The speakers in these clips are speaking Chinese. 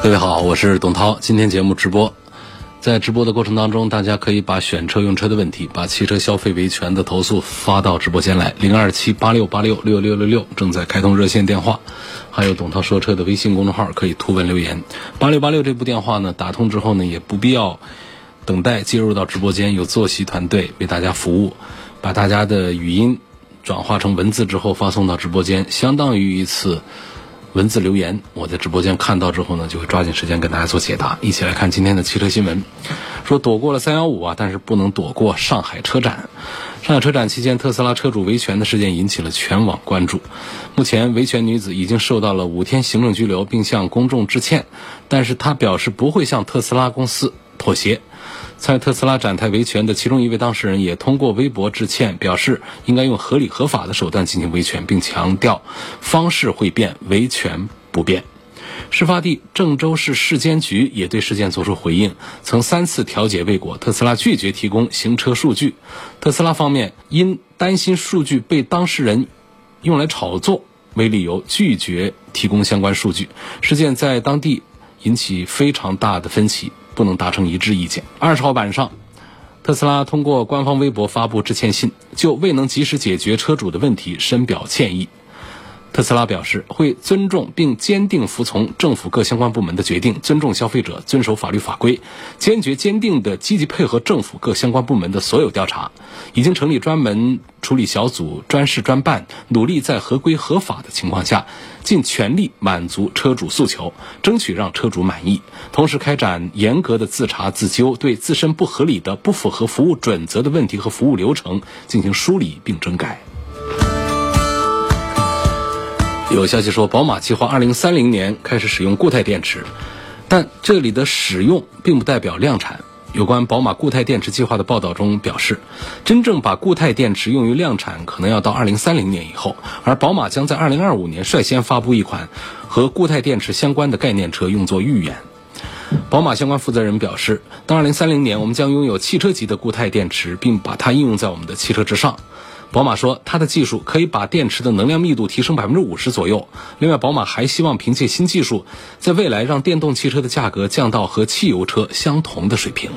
各位好，我是董涛。今天节目直播，在直播的过程当中，大家可以把选车用车的问题，把汽车消费维权的投诉发到直播间来，零二七八六八六六六六六正在开通热线电话，还有董涛说车的微信公众号可以图文留言。八六八六这部电话呢，打通之后呢，也不必要等待接入到直播间，有坐席团队为大家服务，把大家的语音转化成文字之后发送到直播间，相当于一次。文字留言，我在直播间看到之后呢，就会抓紧时间跟大家做解答。一起来看今天的汽车新闻，说躲过了三幺五啊，但是不能躲过上海车展。上海车展期间，特斯拉车主维权的事件引起了全网关注。目前，维权女子已经受到了五天行政拘留，并向公众致歉，但是她表示不会向特斯拉公司妥协。参与特斯拉展台维权的其中一位当事人也通过微博致歉，表示应该用合理合法的手段进行维权，并强调方式会变，维权不变。事发地郑州市市监局也对事件作出回应，曾三次调解未果，特斯拉拒绝提供行车数据。特斯拉方面因担心数据被当事人用来炒作为理由，拒绝提供相关数据。事件在当地引起非常大的分歧。不能达成一致意见。二十号晚上，特斯拉通过官方微博发布致歉信，就未能及时解决车主的问题深表歉意。特斯拉表示会尊重并坚定服从政府各相关部门的决定，尊重消费者，遵守法律法规，坚决坚定地积极配合政府各相关部门的所有调查。已经成立专门处理小组，专事专办，努力在合规合法的情况下，尽全力满足车主诉求，争取让车主满意。同时开展严格的自查自纠，对自身不合理的、不符合服务准则的问题和服务流程进行梳理并整改。有消息说，宝马计划二零三零年开始使用固态电池，但这里的使用并不代表量产。有关宝马固态电池计划的报道中表示，真正把固态电池用于量产可能要到二零三零年以后，而宝马将在二零二五年率先发布一款和固态电池相关的概念车，用作预演。宝马相关负责人表示，到二零三零年，我们将拥有汽车级的固态电池，并把它应用在我们的汽车之上。宝马说，它的技术可以把电池的能量密度提升百分之五十左右。另外，宝马还希望凭借新技术，在未来让电动汽车的价格降到和汽油车相同的水平。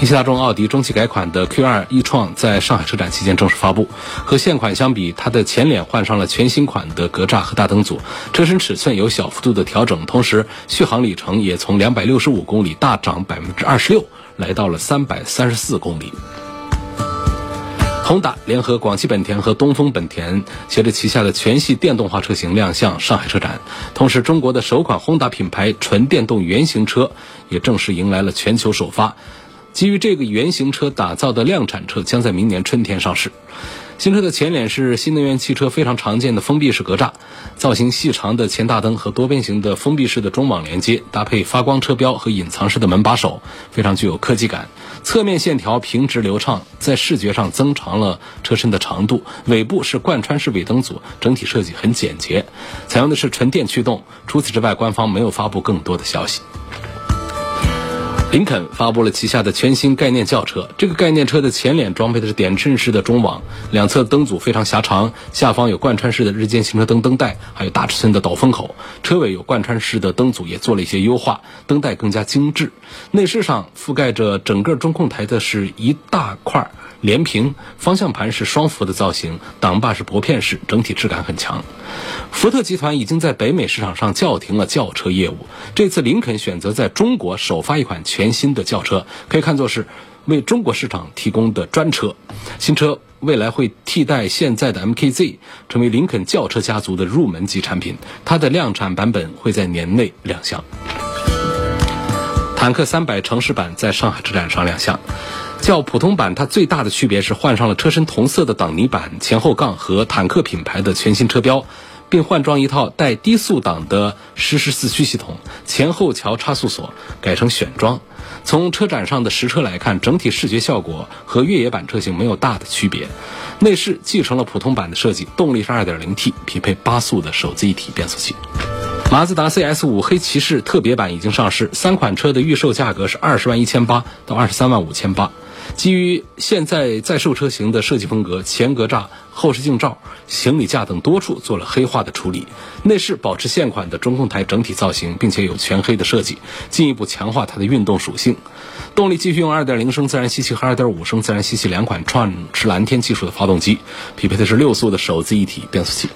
一汽大众奥迪中期改款的 Q2 e-tron 在上海车展期间正式发布。和现款相比，它的前脸换上了全新款的格栅和大灯组，车身尺寸有小幅度的调整，同时续航里程也从两百六十五公里大涨百分之二十六，来到了三百三十四公里。宏达联合广汽本田和东风本田，携着旗下的全系电动化车型亮相上海车展。同时，中国的首款宏达品牌纯电动原型车也正式迎来了全球首发。基于这个原型车打造的量产车将在明年春天上市。新车的前脸是新能源汽车非常常见的封闭式格栅，造型细长的前大灯和多边形的封闭式的中网连接，搭配发光车标和隐藏式的门把手，非常具有科技感。侧面线条平直流畅，在视觉上增长了车身的长度。尾部是贯穿式尾灯组，整体设计很简洁，采用的是纯电驱动。除此之外，官方没有发布更多的消息。林肯发布了旗下的全新概念轿车。这个概念车的前脸装配的是点阵式的中网，两侧灯组非常狭长，下方有贯穿式的日间行车灯灯带，还有大尺寸的导风口。车尾有贯穿式的灯组，也做了一些优化，灯带更加精致。内饰上覆盖着整个中控台的是一大块。连屏方向盘是双幅的造型，挡把是薄片式，整体质感很强。福特集团已经在北美市场上叫停了轿车业务，这次林肯选择在中国首发一款全新的轿车，可以看作是为中国市场提供的专车。新车未来会替代现在的 MKZ，成为林肯轿车家族的入门级产品。它的量产版本会在年内亮相。坦克三百城市版在上海车展上亮相。较普通版，它最大的区别是换上了车身同色的挡泥板、前后杠和坦克品牌的全新车标，并换装一套带低速档的实时四驱系统，前后桥差速锁改成选装。从车展上的实车来看，整体视觉效果和越野版车型没有大的区别。内饰继承了普通版的设计，动力是 2.0T，匹配八速的手自一体变速器。马自达 CS5 黑骑士特别版已经上市，三款车的预售价格是二十万一千八到二十三万五千八。基于现在在售车型的设计风格，前格栅、后视镜罩、行李架等多处做了黑化的处理。内饰保持现款的中控台整体造型，并且有全黑的设计，进一步强化它的运动属性。动力继续用2.0升自然吸气和2.5升自然吸气两款创驰蓝天技术的发动机，匹配的是六速的手自一体变速器。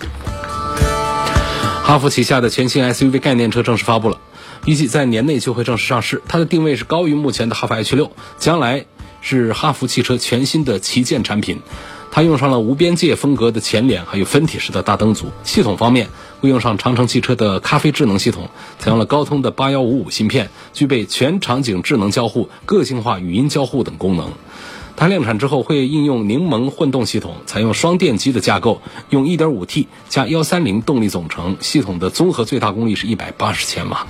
哈弗旗下的全新 SUV 概念车正式发布了，预计在年内就会正式上市。它的定位是高于目前的哈弗 H 六，将来是哈弗汽车全新的旗舰产品。它用上了无边界风格的前脸，还有分体式的大灯组。系统方面会用上长城汽车的咖啡智能系统，采用了高通的八幺五五芯片，具备全场景智能交互、个性化语音交互等功能。它量产之后会应用柠檬混动系统，采用双电机的架构，用 1.5T 加130动力总成，系统的综合最大功率是180千瓦。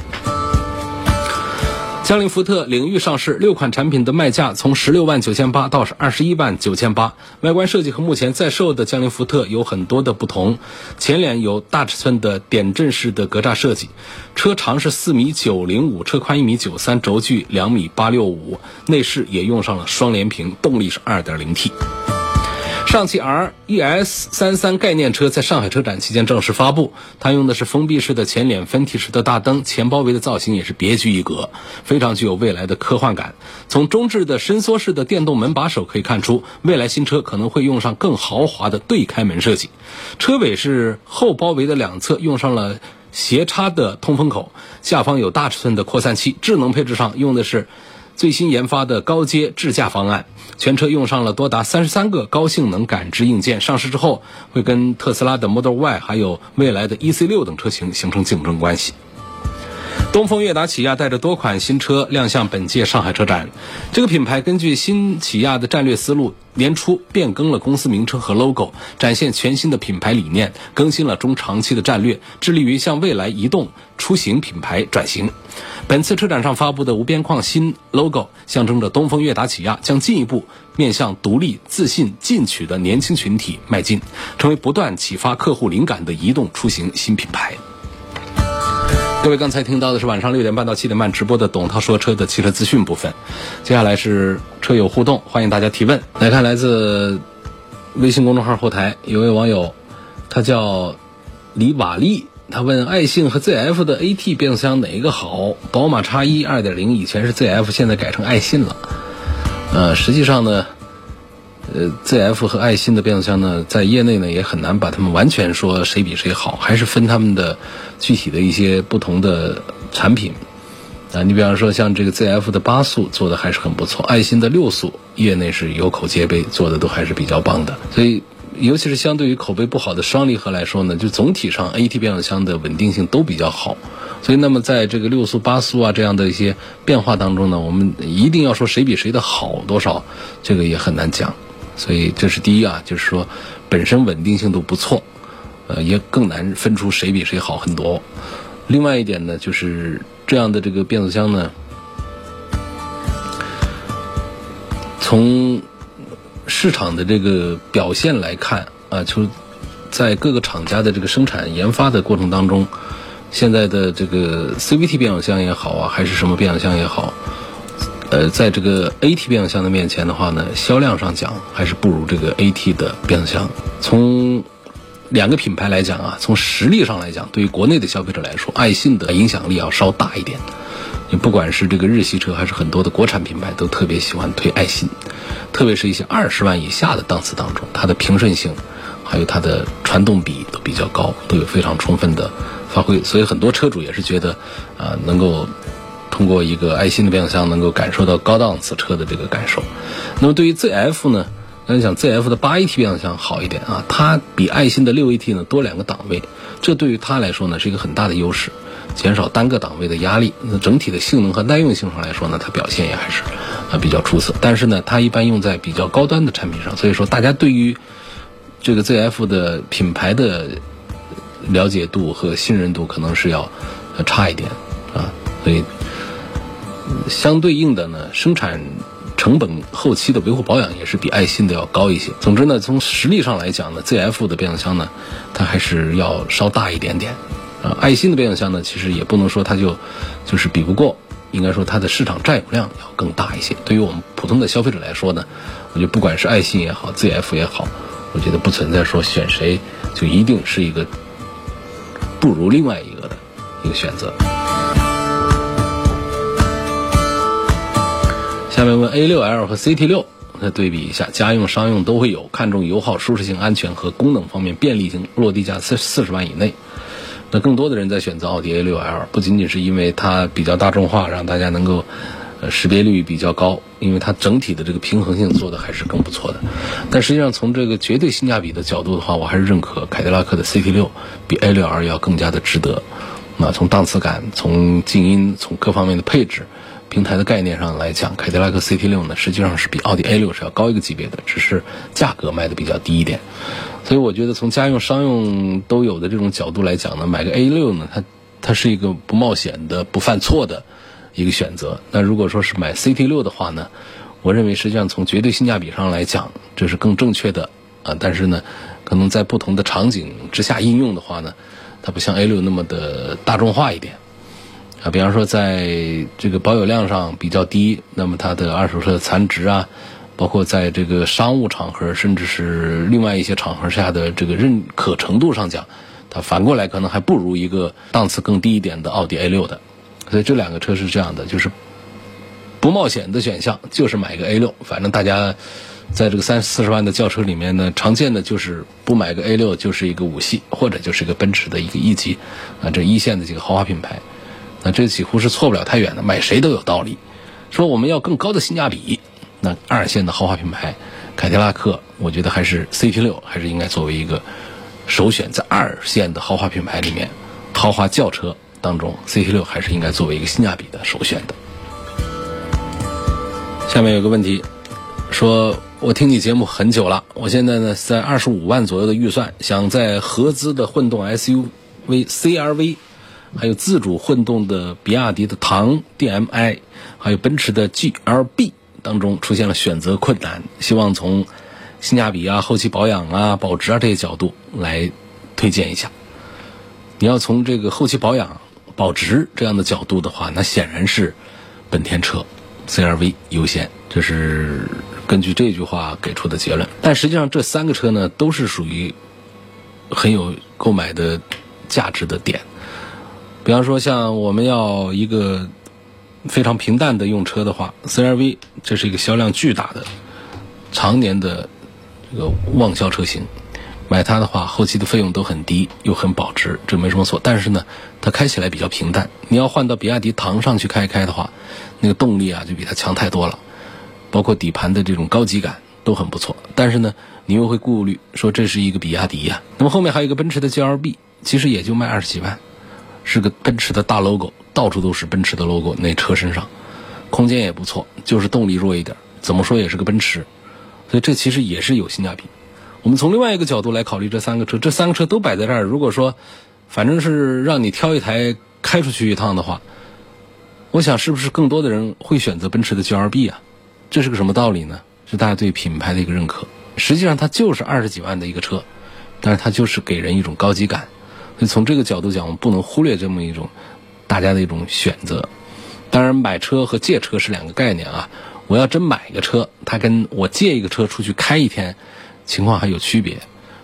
江铃福特领域上市，六款产品的卖价从十六万九千八到是二十一万九千八。外观设计和目前在售的江铃福特有很多的不同。前脸有大尺寸的点阵式的格栅设计，车长是四米九零五，车宽一米九三，轴距两米八六五。内饰也用上了双联屏，动力是二点零 T。上汽 R ES 三三概念车在上海车展期间正式发布，它用的是封闭式的前脸、分体式的大灯，前包围的造型也是别具一格，非常具有未来的科幻感。从中置的伸缩式的电动门把手可以看出，未来新车可能会用上更豪华的对开门设计。车尾是后包围的两侧用上了斜插的通风口，下方有大尺寸的扩散器。智能配置上用的是。最新研发的高阶智驾方案，全车用上了多达三十三个高性能感知硬件。上市之后，会跟特斯拉的 Model Y 还有未来的 EC6 等车型形成竞争关系。东风悦达起亚带着多款新车亮相本届上海车展。这个品牌根据新起亚的战略思路，年初变更了公司名称和 logo，展现全新的品牌理念，更新了中长期的战略，致力于向未来移动出行品牌转型。本次车展上发布的无边框新 logo，象征着东风悦达起亚将进一步面向独立、自信、进取的年轻群体迈进，成为不断启发客户灵感的移动出行新品牌。各位刚才听到的是晚上六点半到七点半直播的董涛说车的汽车资讯部分，接下来是车友互动，欢迎大家提问。来看来自微信公众号后台有位网友，他叫李瓦利，他问爱信和 ZF 的 AT 变速箱哪一个好？宝马叉一二点零以前是 ZF，现在改成爱信了。呃，实际上呢。呃，ZF 和爱信的变速箱呢，在业内呢也很难把它们完全说谁比谁好，还是分他们的具体的一些不同的产品啊。你比方说像这个 ZF 的八速做的还是很不错，爱信的六速业内是有口皆碑，做的都还是比较棒的。所以，尤其是相对于口碑不好的双离合来说呢，就总体上 AT 变速箱的稳定性都比较好。所以，那么在这个六速、八速啊这样的一些变化当中呢，我们一定要说谁比谁的好多少，这个也很难讲。所以这是第一啊，就是说本身稳定性都不错，呃，也更难分出谁比谁好很多。另外一点呢，就是这样的这个变速箱呢，从市场的这个表现来看啊，就在各个厂家的这个生产研发的过程当中，现在的这个 CVT 变速箱也好啊，还是什么变速箱也好。呃，在这个 AT 变速箱的面前的话呢，销量上讲还是不如这个 AT 的变速箱。从两个品牌来讲啊，从实力上来讲，对于国内的消费者来说，爱信的影响力要稍大一点。你不管是这个日系车，还是很多的国产品牌，都特别喜欢推爱信。特别是一些二十万以下的档次当中，它的平顺性，还有它的传动比都比较高，都有非常充分的发挥。所以很多车主也是觉得，啊，能够。通过一个爱信的变速箱，能够感受到高档次车的这个感受。那么对于 ZF 呢，那你想 ZF 的八 AT 变速箱好一点啊，它比爱信的六 AT 呢多两个档位，这对于它来说呢是一个很大的优势，减少单个档位的压力。那整体的性能和耐用性上来说呢，它表现也还是啊比较出色。但是呢，它一般用在比较高端的产品上，所以说大家对于这个 ZF 的品牌的了解度和信任度可能是要差一点啊，所以相对应的呢，生产成本后期的维护保养也是比爱信的要高一些。总之呢，从实力上来讲呢，ZF 的变速箱呢，它还是要稍大一点点啊。爱信的变速箱呢，其实也不能说它就就是比不过，应该说它的市场占有量要更大一些。对于我们普通的消费者来说呢，我觉得不管是爱信也好，ZF 也好，我觉得不存在说选谁就一定是一个不如另外一个的一个选择。下面问 A6L 和 CT6，再对比一下，家用、商用都会有，看重油耗、舒适性、安全和功能方面便利性，落地价四四十万以内。那更多的人在选择奥迪 A6L，不仅仅是因为它比较大众化，让大家能够呃识别率比较高，因为它整体的这个平衡性做的还是更不错的。但实际上从这个绝对性价比的角度的话，我还是认可凯迪拉克的 CT6 比 A6L 要更加的值得。那从档次感、从静音、从各方面的配置。平台的概念上来讲，凯迪拉克 CT6 呢，实际上是比奥迪 A6 是要高一个级别的，只是价格卖的比较低一点。所以我觉得从家用、商用都有的这种角度来讲呢，买个 A6 呢，它它是一个不冒险的、不犯错的一个选择。那如果说是买 CT6 的话呢，我认为实际上从绝对性价比上来讲，这是更正确的啊。但是呢，可能在不同的场景之下应用的话呢，它不像 A6 那么的大众化一点。啊，比方说在这个保有量上比较低，那么它的二手车残值啊，包括在这个商务场合，甚至是另外一些场合下的这个认可程度上讲，它反过来可能还不如一个档次更低一点的奥迪 A 六的。所以这两个车是这样的，就是不冒险的选项就是买个 A 六。反正大家在这个三四十万的轿车里面呢，常见的就是不买个 A 六就是一个五系，或者就是一个奔驰的一个 E 级啊，这一线的几个豪华品牌。那这几乎是错不了太远的，买谁都有道理。说我们要更高的性价比，那二线的豪华品牌，凯迪拉克，我觉得还是 CT 六还是应该作为一个首选，在二线的豪华品牌里面，豪华轿车当中，CT 六还是应该作为一个性价比的首选的。下面有个问题，说我听你节目很久了，我现在呢在二十五万左右的预算，想在合资的混动 SUV CRV。还有自主混动的比亚迪的唐 DM-i，还有奔驰的 GLB 当中出现了选择困难，希望从性价比啊、后期保养啊、保值啊这些角度来推荐一下。你要从这个后期保养、保值这样的角度的话，那显然是本田车 CRV 优先，这是根据这句话给出的结论。但实际上这三个车呢，都是属于很有购买的价值的点。比方说，像我们要一个非常平淡的用车的话，CRV 这是一个销量巨大的、常年的这个旺销车型。买它的话，后期的费用都很低，又很保值，这没什么错。但是呢，它开起来比较平淡。你要换到比亚迪唐上去开开的话，那个动力啊就比它强太多了，包括底盘的这种高级感都很不错。但是呢，你又会顾虑说这是一个比亚迪呀。那么后面还有一个奔驰的 GLB，其实也就卖二十几万。是个奔驰的大 logo，到处都是奔驰的 logo。那车身上，空间也不错，就是动力弱一点。怎么说也是个奔驰，所以这其实也是有性价比。我们从另外一个角度来考虑这三个车，这三个车都摆在这儿。如果说，反正是让你挑一台开出去一趟的话，我想是不是更多的人会选择奔驰的 GLB 啊？这是个什么道理呢？是大家对品牌的一个认可。实际上它就是二十几万的一个车，但是它就是给人一种高级感。从这个角度讲，我们不能忽略这么一种大家的一种选择。当然，买车和借车是两个概念啊。我要真买一个车，它跟我借一个车出去开一天，情况还有区别。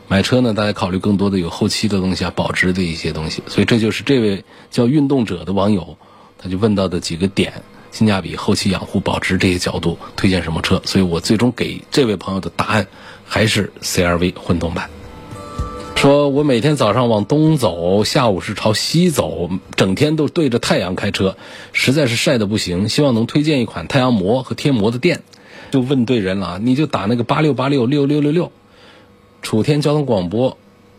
买车呢，大家考虑更多的有后期的东西啊，保值的一些东西。所以这就是这位叫运动者的网友，他就问到的几个点：性价比、后期养护、保值这些角度，推荐什么车？所以我最终给这位朋友的答案还是 CRV 混动版。说我每天早上往东走，下午是朝西走，整天都对着太阳开车，实在是晒得不行。希望能推荐一款太阳膜和贴膜的店，就问对人了啊！你就打那个八六八六六六六六，楚天交通广播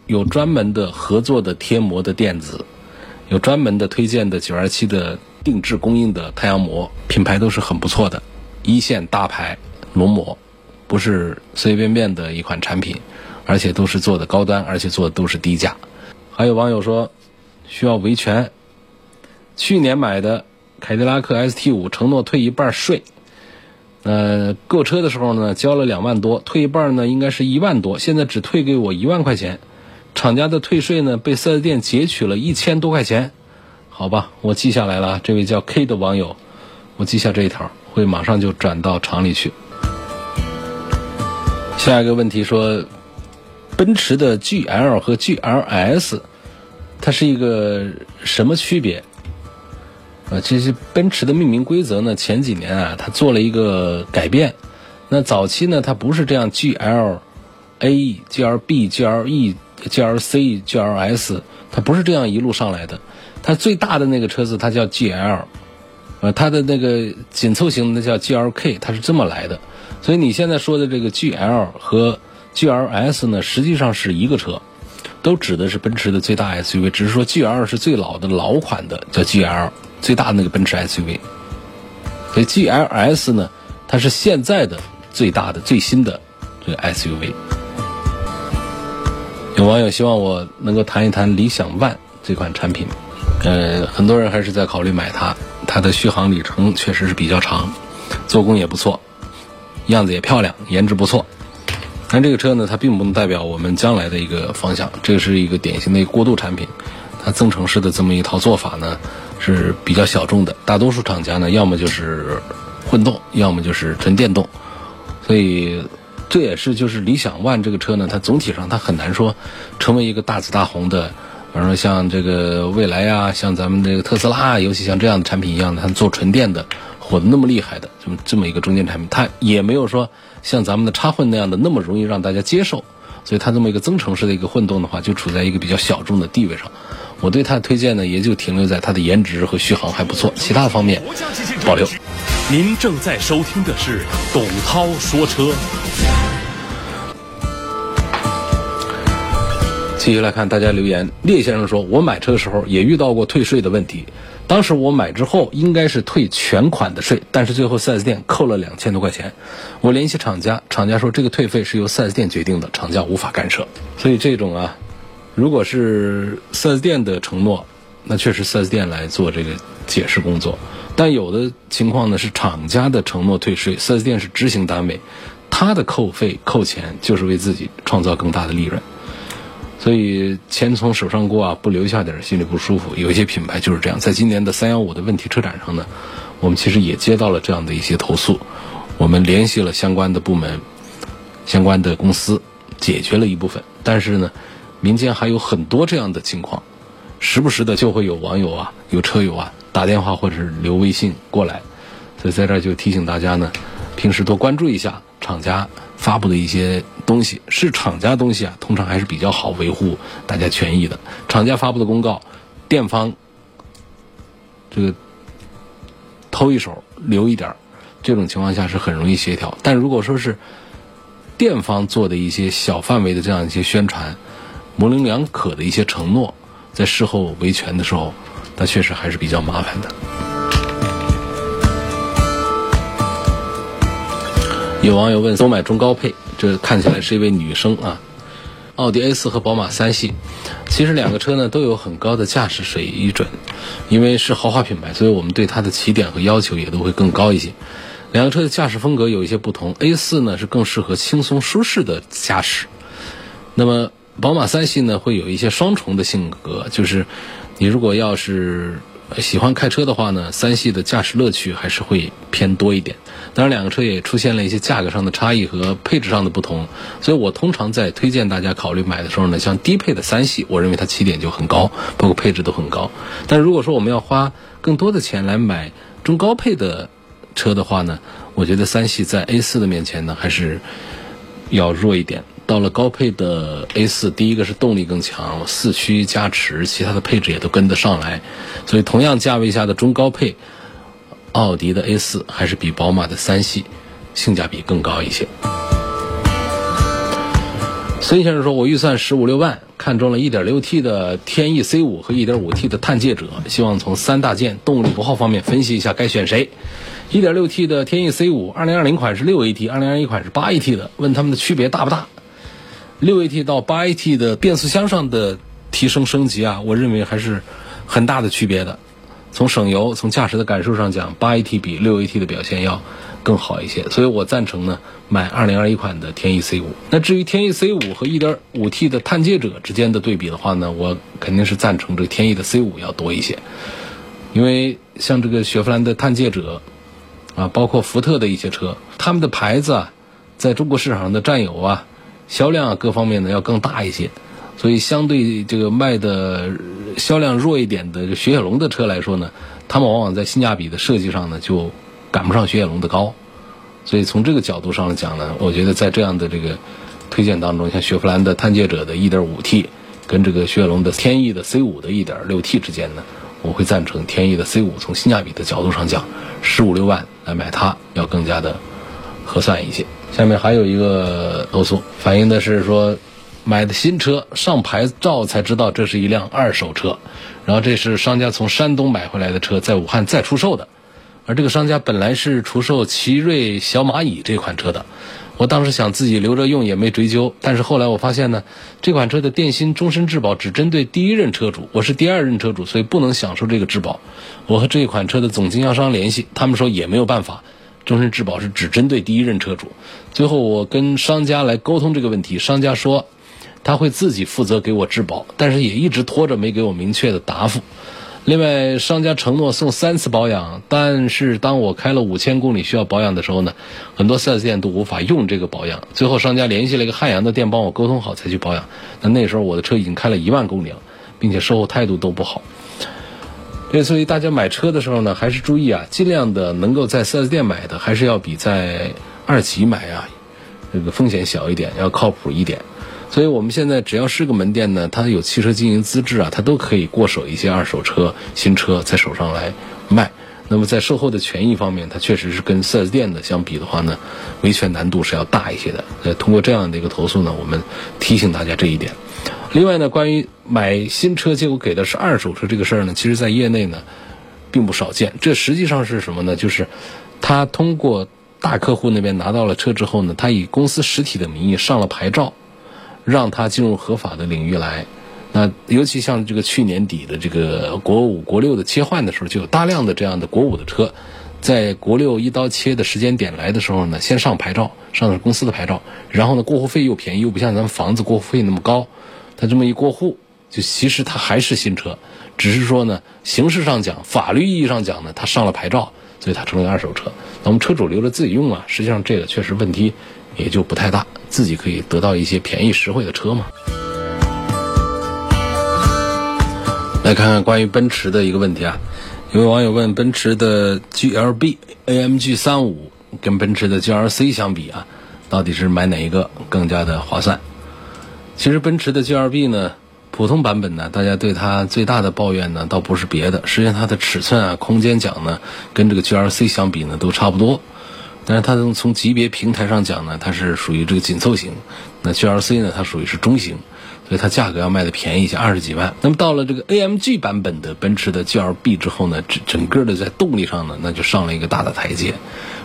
有专门的合作的贴膜的店子，有专门的推荐的九二七的定制供应的太阳膜，品牌都是很不错的，一线大牌龙膜，不是随随便便的一款产品。而且都是做的高端，而且做的都是低价。还有网友说需要维权。去年买的凯迪拉克 ST 五，承诺退一半税。呃，购车的时候呢，交了两万多，退一半呢，应该是一万多，现在只退给我一万块钱。厂家的退税呢，被四 S 店截取了一千多块钱。好吧，我记下来了。这位叫 K 的网友，我记下这一条，会马上就转到厂里去。下一个问题说，奔驰的 GL 和 GLS，它是一个什么区别？啊，其实奔驰的命名规则呢，前几年啊，它做了一个改变。那早期呢，它不是这样，GL A、GL B、GL E、GL C、GL S，它不是这样一路上来的。它最大的那个车子它叫 GL，呃，它的那个紧凑型的叫 GLK，它是这么来的。所以你现在说的这个 GL 和 GLS 呢，实际上是一个车，都指的是奔驰的最大 SUV，只是说 GL 是最老的老款的，叫 GL。最大的那个奔驰 SUV，所以 GLS 呢，它是现在的最大的最新的这个 SUV。有网友希望我能够谈一谈理想 ONE 这款产品，呃，很多人还是在考虑买它，它的续航里程确实是比较长，做工也不错，样子也漂亮，颜值不错。但这个车呢，它并不能代表我们将来的一个方向，这是一个典型的过渡产品，它增程式的这么一套做法呢。是比较小众的，大多数厂家呢，要么就是混动，要么就是纯电动，所以这也是就是理想 ONE 这个车呢，它总体上它很难说成为一个大紫大红的，比如说像这个蔚来呀，像咱们这个特斯拉，啊尤其像这样的产品一样的，它做纯电的火的那么厉害的这么这么一个中间产品，它也没有说像咱们的插混那样的那么容易让大家接受，所以它这么一个增程式的一个混动的话，就处在一个比较小众的地位上。我对它的推荐呢，也就停留在它的颜值和续航还不错，其他方面保留。您正在收听的是董涛说车。继续来看大家留言，聂先生说：“我买车的时候也遇到过退税的问题，当时我买之后应该是退全款的税，但是最后 4S 店扣了两千多块钱。我联系厂家，厂家说这个退费是由 4S 店决定的，厂家无法干涉。所以这种啊。”如果是四 S 店的承诺，那确实四 S 店来做这个解释工作。但有的情况呢是厂家的承诺退税，四 S 店是执行单位，他的扣费扣钱就是为自己创造更大的利润。所以钱从手上过啊，不留下点心里不舒服。有一些品牌就是这样。在今年的三幺五的问题车展上呢，我们其实也接到了这样的一些投诉，我们联系了相关的部门、相关的公司，解决了一部分。但是呢。民间还有很多这样的情况，时不时的就会有网友啊、有车友啊打电话或者是留微信过来，所以在这儿就提醒大家呢，平时多关注一下厂家发布的一些东西。是厂家东西啊，通常还是比较好维护大家权益的。厂家发布的公告，店方这个偷一手留一点，这种情况下是很容易协调。但如果说是店方做的一些小范围的这样一些宣传，模棱两可的一些承诺，在事后维权的时候，那确实还是比较麻烦的。有网友问：都买中高配，这看起来是一位女生啊。奥迪 A 四和宝马三系，其实两个车呢都有很高的驾驶水准，因为是豪华品牌，所以我们对它的起点和要求也都会更高一些。两个车的驾驶风格有一些不同，A 四呢是更适合轻松舒适的驾驶，那么。宝马三系呢会有一些双重的性格，就是你如果要是喜欢开车的话呢，三系的驾驶乐趣还是会偏多一点。当然，两个车也出现了一些价格上的差异和配置上的不同，所以我通常在推荐大家考虑买的时候呢，像低配的三系，我认为它起点就很高，包括配置都很高。但如果说我们要花更多的钱来买中高配的车的话呢，我觉得三系在 A 四的面前呢还是要弱一点。到了高配的 A 四，第一个是动力更强，四驱加持，其他的配置也都跟得上来，所以同样价位下的中高配，奥迪的 A 四还是比宝马的三系性价比更高一些。孙先生说：“我预算十五六万，看中了一点六 T 的天翼 C 五和一点五 T 的探界者，希望从三大件动力油耗方面分析一下该选谁。一点六 T 的天翼 C 五，二零二零款是六 AT，二零二一款是八 AT 的，问他们的区别大不大？”六 AT 到八 AT 的变速箱上的提升升级啊，我认为还是很大的区别的。从省油、从驾驶的感受上讲，八 AT 比六 AT 的表现要更好一些，所以我赞成呢买二零二一款的天翼 C 五。那至于天翼 C 五和一点五 T 的探界者之间的对比的话呢，我肯定是赞成这个天翼的 C 五要多一些，因为像这个雪佛兰的探界者啊，包括福特的一些车，他们的牌子啊，在中国市场上的占有啊、销量啊各方面呢要更大一些。所以，相对这个卖的销量弱一点的雪铁龙的车来说呢，他们往往在性价比的设计上呢就赶不上雪铁龙的高。所以从这个角度上来讲呢，我觉得在这样的这个推荐当中，像雪佛兰的探界者的 1.5T 跟这个雪铁龙的天翼的 C5 的 1.6T 之间呢，我会赞成天翼的 C5 从性价比的角度上讲，十五六万来买它要更加的合算一些。下面还有一个投诉，反映的是说。买的新车上牌照才知道这是一辆二手车，然后这是商家从山东买回来的车，在武汉再出售的，而这个商家本来是出售奇瑞小蚂蚁这款车的，我当时想自己留着用也没追究，但是后来我发现呢，这款车的电芯终身质保只针对第一任车主，我是第二任车主，所以不能享受这个质保。我和这款车的总经销商联系，他们说也没有办法，终身质保是只针对第一任车主。最后我跟商家来沟通这个问题，商家说。他会自己负责给我质保，但是也一直拖着没给我明确的答复。另外，商家承诺送三次保养，但是当我开了五千公里需要保养的时候呢，很多 4S 店都无法用这个保养。最后，商家联系了一个汉阳的店帮我沟通好才去保养。那那时候我的车已经开了一万公里了，并且售后态度都不好。对所以大家买车的时候呢，还是注意啊，尽量的能够在 4S 店买的，还是要比在二级买啊，这个风险小一点，要靠谱一点。所以我们现在只要是个门店呢，它有汽车经营资质啊，它都可以过手一些二手车、新车在手上来卖。那么在售后的权益方面，它确实是跟 4S 店的相比的话呢，维权难度是要大一些的。呃，通过这样的一个投诉呢，我们提醒大家这一点。另外呢，关于买新车结果给的是二手车这个事儿呢，其实在业内呢并不少见。这实际上是什么呢？就是他通过大客户那边拿到了车之后呢，他以公司实体的名义上了牌照。让他进入合法的领域来，那尤其像这个去年底的这个国五、国六的切换的时候，就有大量的这样的国五的车，在国六一刀切的时间点来的时候呢，先上牌照，上的是公司的牌照，然后呢过户费又便宜，又不像咱们房子过户费那么高，它这么一过户，就其实它还是新车，只是说呢，形式上讲，法律意义上讲呢，它上了牌照，所以它成了二手车。那我们车主留着自己用啊，实际上这个确实问题。也就不太大，自己可以得到一些便宜实惠的车嘛。来看看关于奔驰的一个问题啊，有位网友问：奔驰的 GLB AMG 三五跟奔驰的 GLC 相比啊，到底是买哪一个更加的划算？其实奔驰的 GLB 呢，普通版本呢，大家对它最大的抱怨呢，倒不是别的，实际上它的尺寸啊、空间讲呢，跟这个 GLC 相比呢，都差不多。但是它从从级别平台上讲呢，它是属于这个紧凑型，那 G L C 呢，它属于是中型，所以它价格要卖的便宜一些，二十几万。那么到了这个 A M G 版本的奔驰的 G L B 之后呢，整整个的在动力上呢，那就上了一个大的台阶，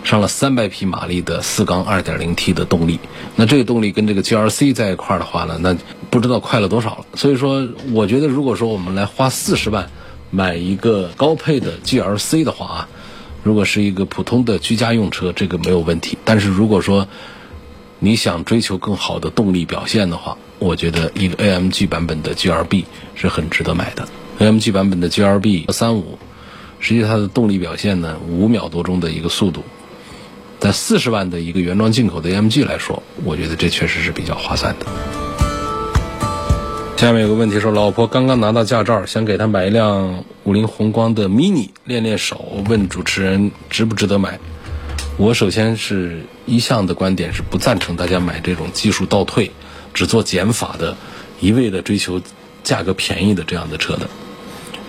上了三百匹马力的四缸二点零 T 的动力。那这个动力跟这个 G L C 在一块儿的话呢，那不知道快了多少了。所以说，我觉得如果说我们来花四十万买一个高配的 G L C 的话啊。如果是一个普通的居家用车，这个没有问题。但是如果说你想追求更好的动力表现的话，我觉得一个 AMG 版本的 GLB 是很值得买的。AMG 版本的 GLB 三五，实际它的动力表现呢，五秒多钟的一个速度，在四十万的一个原装进口的 AMG 来说，我觉得这确实是比较划算的。下面有个问题说，老婆刚刚拿到驾照，想给她买一辆五菱宏光的 mini 练练手，问主持人值不值得买？我首先是一向的观点是不赞成大家买这种技术倒退、只做减法的、一味的追求价格便宜的这样的车的。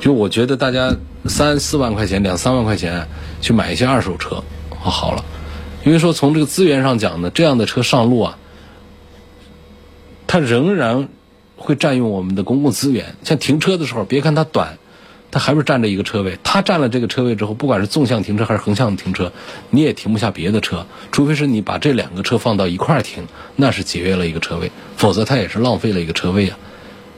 就我觉得大家三四万块钱、两三万块钱去买一些二手车好了，因为说从这个资源上讲呢，这样的车上路啊，它仍然。会占用我们的公共资源，像停车的时候，别看它短，它还是占着一个车位。它占了这个车位之后，不管是纵向停车还是横向停车，你也停不下别的车，除非是你把这两个车放到一块儿停，那是节约了一个车位，否则它也是浪费了一个车位啊。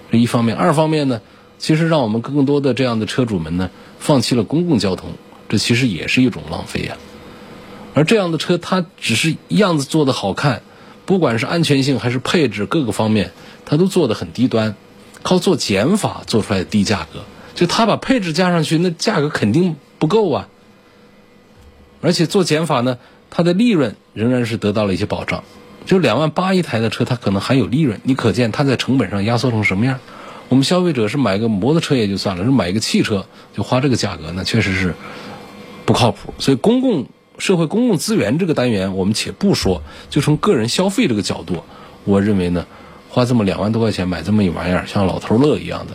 这一方面。二方面呢，其实让我们更多的这样的车主们呢，放弃了公共交通，这其实也是一种浪费呀。而这样的车，它只是样子做的好看，不管是安全性还是配置各个方面，它都做的很低端，靠做减法做出来的低价格。就它把配置加上去，那价格肯定不够啊。而且做减法呢，它的利润仍然是得到了一些保障。就两万八一台的车，它可能还有利润，你可见它在成本上压缩成什么样？我们消费者是买个摩托车也就算了，是买一个汽车就花这个价格，那确实是不靠谱。所以公共社会公共资源这个单元，我们且不说，就从个人消费这个角度，我认为呢，花这么两万多块钱买这么一玩意儿，像老头乐一样的，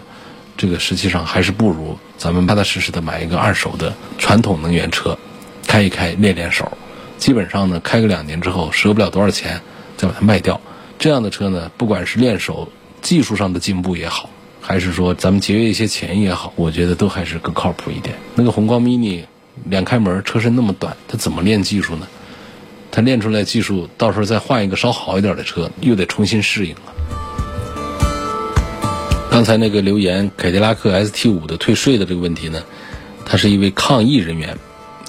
这个实际上还是不如咱们踏踏实实的买一个二手的传统能源车，开一开练练手。基本上呢，开个两年之后，折不了多少钱。再把它卖掉，这样的车呢，不管是练手、技术上的进步也好，还是说咱们节约一些钱也好，我觉得都还是更靠谱一点。那个宏光 mini 两开门，车身那么短，它怎么练技术呢？它练出来技术，到时候再换一个稍好一点的车，又得重新适应了。刚才那个留言，凯迪拉克 ST 五的退税的这个问题呢，他是一位抗疫人员。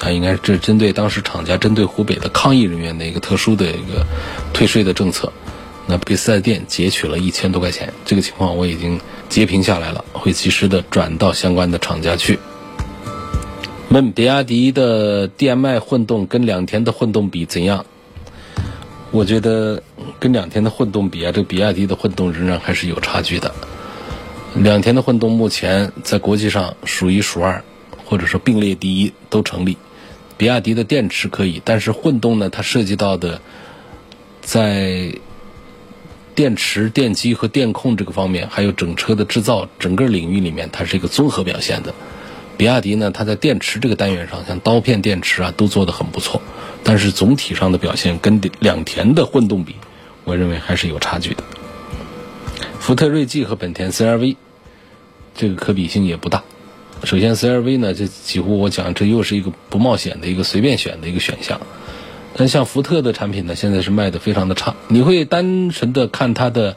它应该是针对当时厂家针对湖北的抗疫人员的一个特殊的一个退税的政策，那被四 S 店截取了一千多块钱。这个情况我已经截屏下来了，会及时的转到相关的厂家去。问比亚迪的 DM-i 混动跟两天的混动比怎样？我觉得跟两天的混动比啊，这比亚迪的混动仍然还是有差距的。两田的混动目前在国际上数一数二，或者说并列第一都成立。比亚迪的电池可以，但是混动呢，它涉及到的在电池、电机和电控这个方面，还有整车的制造整个领域里面，它是一个综合表现的。比亚迪呢，它在电池这个单元上，像刀片电池啊，都做得很不错，但是总体上的表现跟两田的混动比，我认为还是有差距的。福特锐际和本田 CR-V 这个可比性也不大。首先，CRV 呢，这几乎我讲，这又是一个不冒险的一个随便选的一个选项。但像福特的产品呢，现在是卖的非常的差。你会单纯的看它的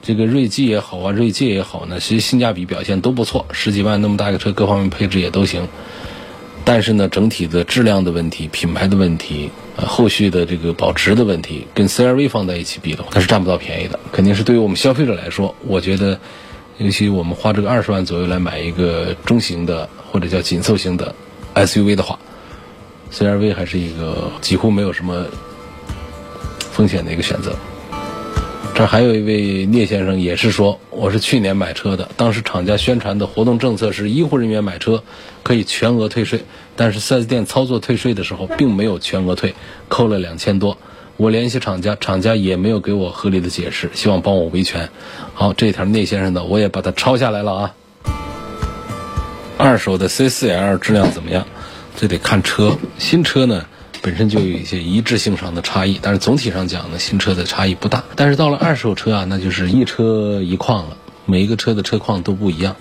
这个锐际也好啊，锐界也好呢，其实性价比表现都不错，十几万那么大一个车，各方面配置也都行。但是呢，整体的质量的问题、品牌的问题、呃，后续的这个保值的问题，跟 CRV 放在一起比的话，它是占不到便宜的。肯定是对于我们消费者来说，我觉得。尤其我们花这个二十万左右来买一个中型的或者叫紧凑型的 SUV 的话，CRV 还是一个几乎没有什么风险的一个选择。这还有一位聂先生也是说，我是去年买车的，当时厂家宣传的活动政策是医护人员买车可以全额退税，但是 4S 店操作退税的时候并没有全额退，扣了两千多。我联系厂家，厂家也没有给我合理的解释，希望帮我维权。好，这条聂先生的我也把它抄下来了啊。二手的 C4L 质量怎么样？这得看车，新车呢本身就有一些一致性上的差异，但是总体上讲呢，新车的差异不大。但是到了二手车啊，那就是一车一况了，每一个车的车况都不一样。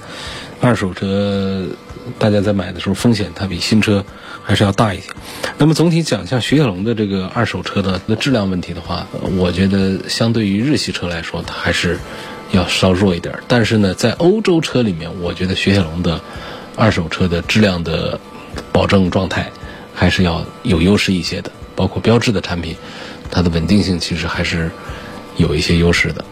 二手车大家在买的时候风险它比新车。还是要大一些。那么总体讲，像雪铁龙的这个二手车的那质量问题的话，我觉得相对于日系车来说，它还是要稍弱一点。但是呢，在欧洲车里面，我觉得雪铁龙的二手车的质量的保证状态还是要有优势一些的。包括标志的产品，它的稳定性其实还是有一些优势的。